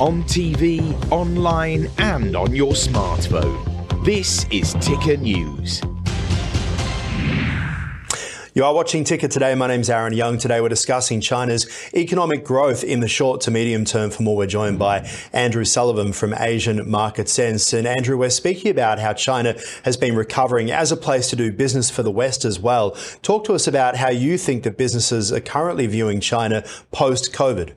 on TV, online, and on your smartphone. This is Ticker News. You are watching Ticker today. My name is Aaron Young. Today we're discussing China's economic growth in the short to medium term. For more, we're joined by Andrew Sullivan from Asian Market Sense. And Andrew, we're speaking about how China has been recovering as a place to do business for the West as well. Talk to us about how you think that businesses are currently viewing China post COVID.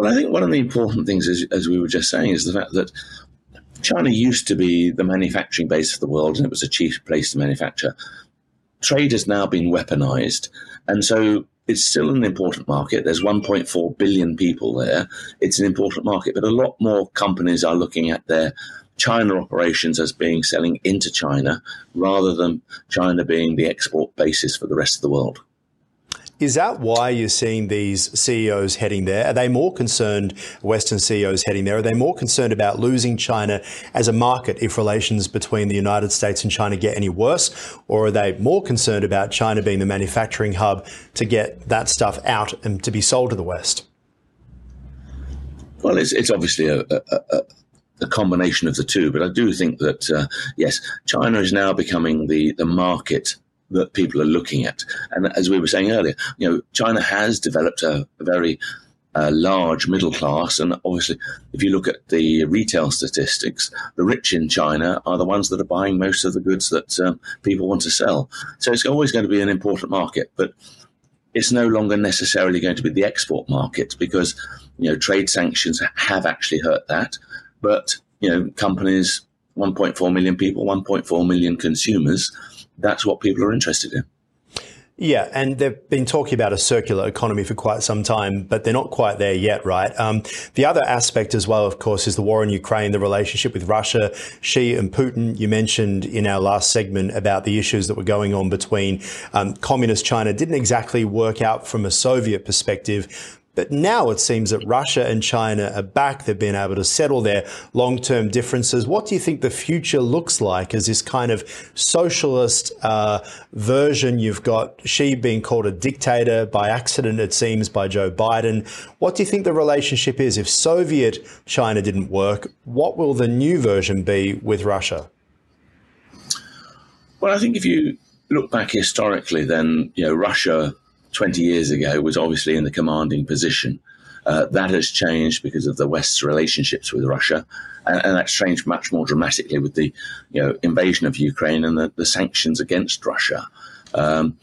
Well, I think one of the important things, is, as we were just saying, is the fact that China used to be the manufacturing base of the world and it was a cheap place to manufacture trade has now been weaponized. And so it's still an important market. There's 1.4 billion people there. It's an important market, but a lot more companies are looking at their China operations as being selling into China rather than China being the export basis for the rest of the world. Is that why you're seeing these CEOs heading there? Are they more concerned, Western CEOs heading there? Are they more concerned about losing China as a market if relations between the United States and China get any worse? Or are they more concerned about China being the manufacturing hub to get that stuff out and to be sold to the West? Well, it's, it's obviously a, a, a combination of the two. But I do think that uh, yes, China is now becoming the the market that people are looking at. And as we were saying earlier, you know, China has developed a, a very uh, large middle class. And obviously, if you look at the retail statistics, the rich in China are the ones that are buying most of the goods that um, people want to sell. So it's always going to be an important market, but it's no longer necessarily going to be the export market because you know trade sanctions have actually hurt that. But you know, companies, 1.4 million people, 1.4 million consumers that's what people are interested in. Yeah, and they've been talking about a circular economy for quite some time, but they're not quite there yet, right? Um, the other aspect as well, of course, is the war in Ukraine, the relationship with Russia, Xi and Putin. You mentioned in our last segment about the issues that were going on between um, communist China. Didn't exactly work out from a Soviet perspective, but now it seems that Russia and China are back. They've been able to settle their long term differences. What do you think the future looks like as this kind of socialist uh, version? You've got Xi being called a dictator by accident, it seems, by Joe Biden. What do you think the relationship is? If Soviet China didn't work, what will the new version be with Russia? Well, I think if you look back historically, then you know Russia 20 years ago was obviously in the commanding position. Uh, that has changed because of the West's relationships with Russia, and, and, that's changed much more dramatically with the you know invasion of Ukraine and the, the sanctions against Russia. Um,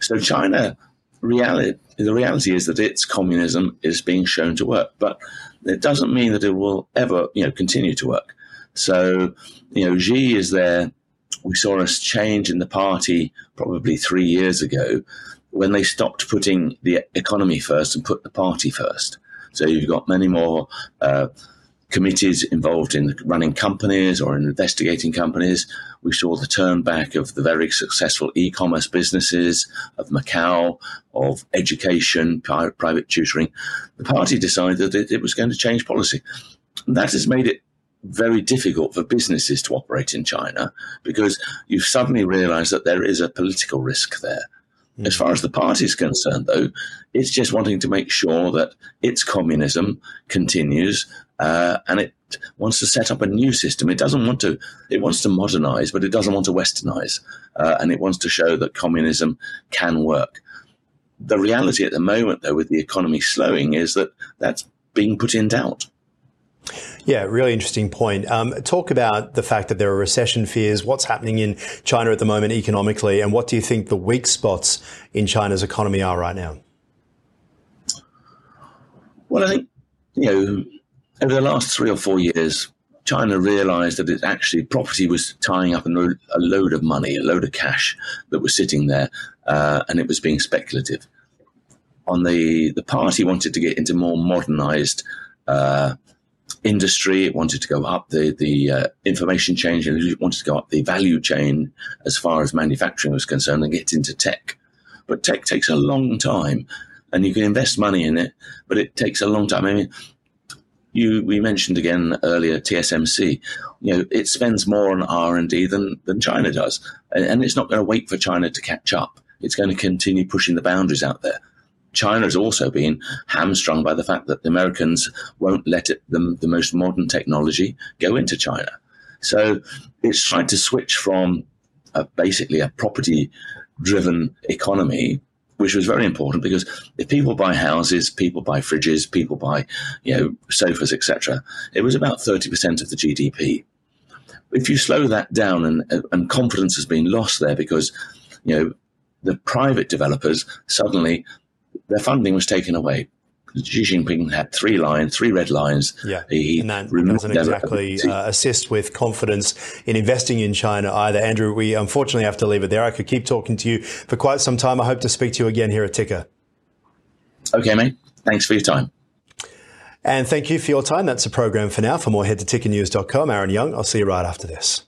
so China, reality, the reality is that its communism is being shown to work, but it doesn't mean that it will ever you know continue to work. So you know Xi is there. We saw a change in the party probably three years ago when they stopped putting the economy first and put the party first. So you've got many more uh, committees involved in running companies or in investigating companies. We saw the turn back of the very successful e-commerce businesses of Macau, of education, private tutoring. The party decided that it was going to change policy. And that has made it very difficult for businesses to operate in China because you've suddenly realized that there is a political risk there. As far as the party is concerned, though, it's just wanting to make sure that its communism continues uh, and it wants to set up a new system. It doesn't want to, it wants to modernize, but it doesn't want to westernize. Uh, and it wants to show that communism can work. The reality at the moment, though, with the economy slowing, is that that's being put in doubt. Yeah, really interesting point. Um, talk about the fact that there are recession fears. What's happening in China at the moment economically, and what do you think the weak spots in China's economy are right now? Well, I think you know over the last three or four years, China realised that it actually property was tying up a load of money, a load of cash that was sitting there, uh, and it was being speculative. On the the party wanted to get into more modernised. Uh, industry. It wanted to go up the the uh, information chain. It wanted to go up the value chain as far as manufacturing was concerned and get into tech. But tech takes a long time, and you can invest money in it, but it takes a long time. I mean, you we mentioned again earlier TSMC. You know, it spends more on R and D than than China does, and, and it's not going to wait for China to catch up. It's going to continue pushing the boundaries out there. China has also been hamstrung by the fact that the Americans won't let it, the, the most modern technology go into China. So it's trying to switch from a, basically a property driven economy which was very important because if people buy houses, people buy fridges, people buy, you know, sofas, etc., it was about 30% of the GDP. If you slow that down and, and confidence has been lost there because, you know, the private developers suddenly their funding was taken away. Xi Jinping had three lines, three red lines. Yeah, he and that doesn't exactly uh, assist with confidence in investing in China either. Andrew, we unfortunately have to leave it there. I could keep talking to you for quite some time. I hope to speak to you again here at Ticker. Okay, mate. Thanks for your time. And thank you for your time. That's the program for now. For more, head to tickernews.com. Aaron Young, I'll see you right after this.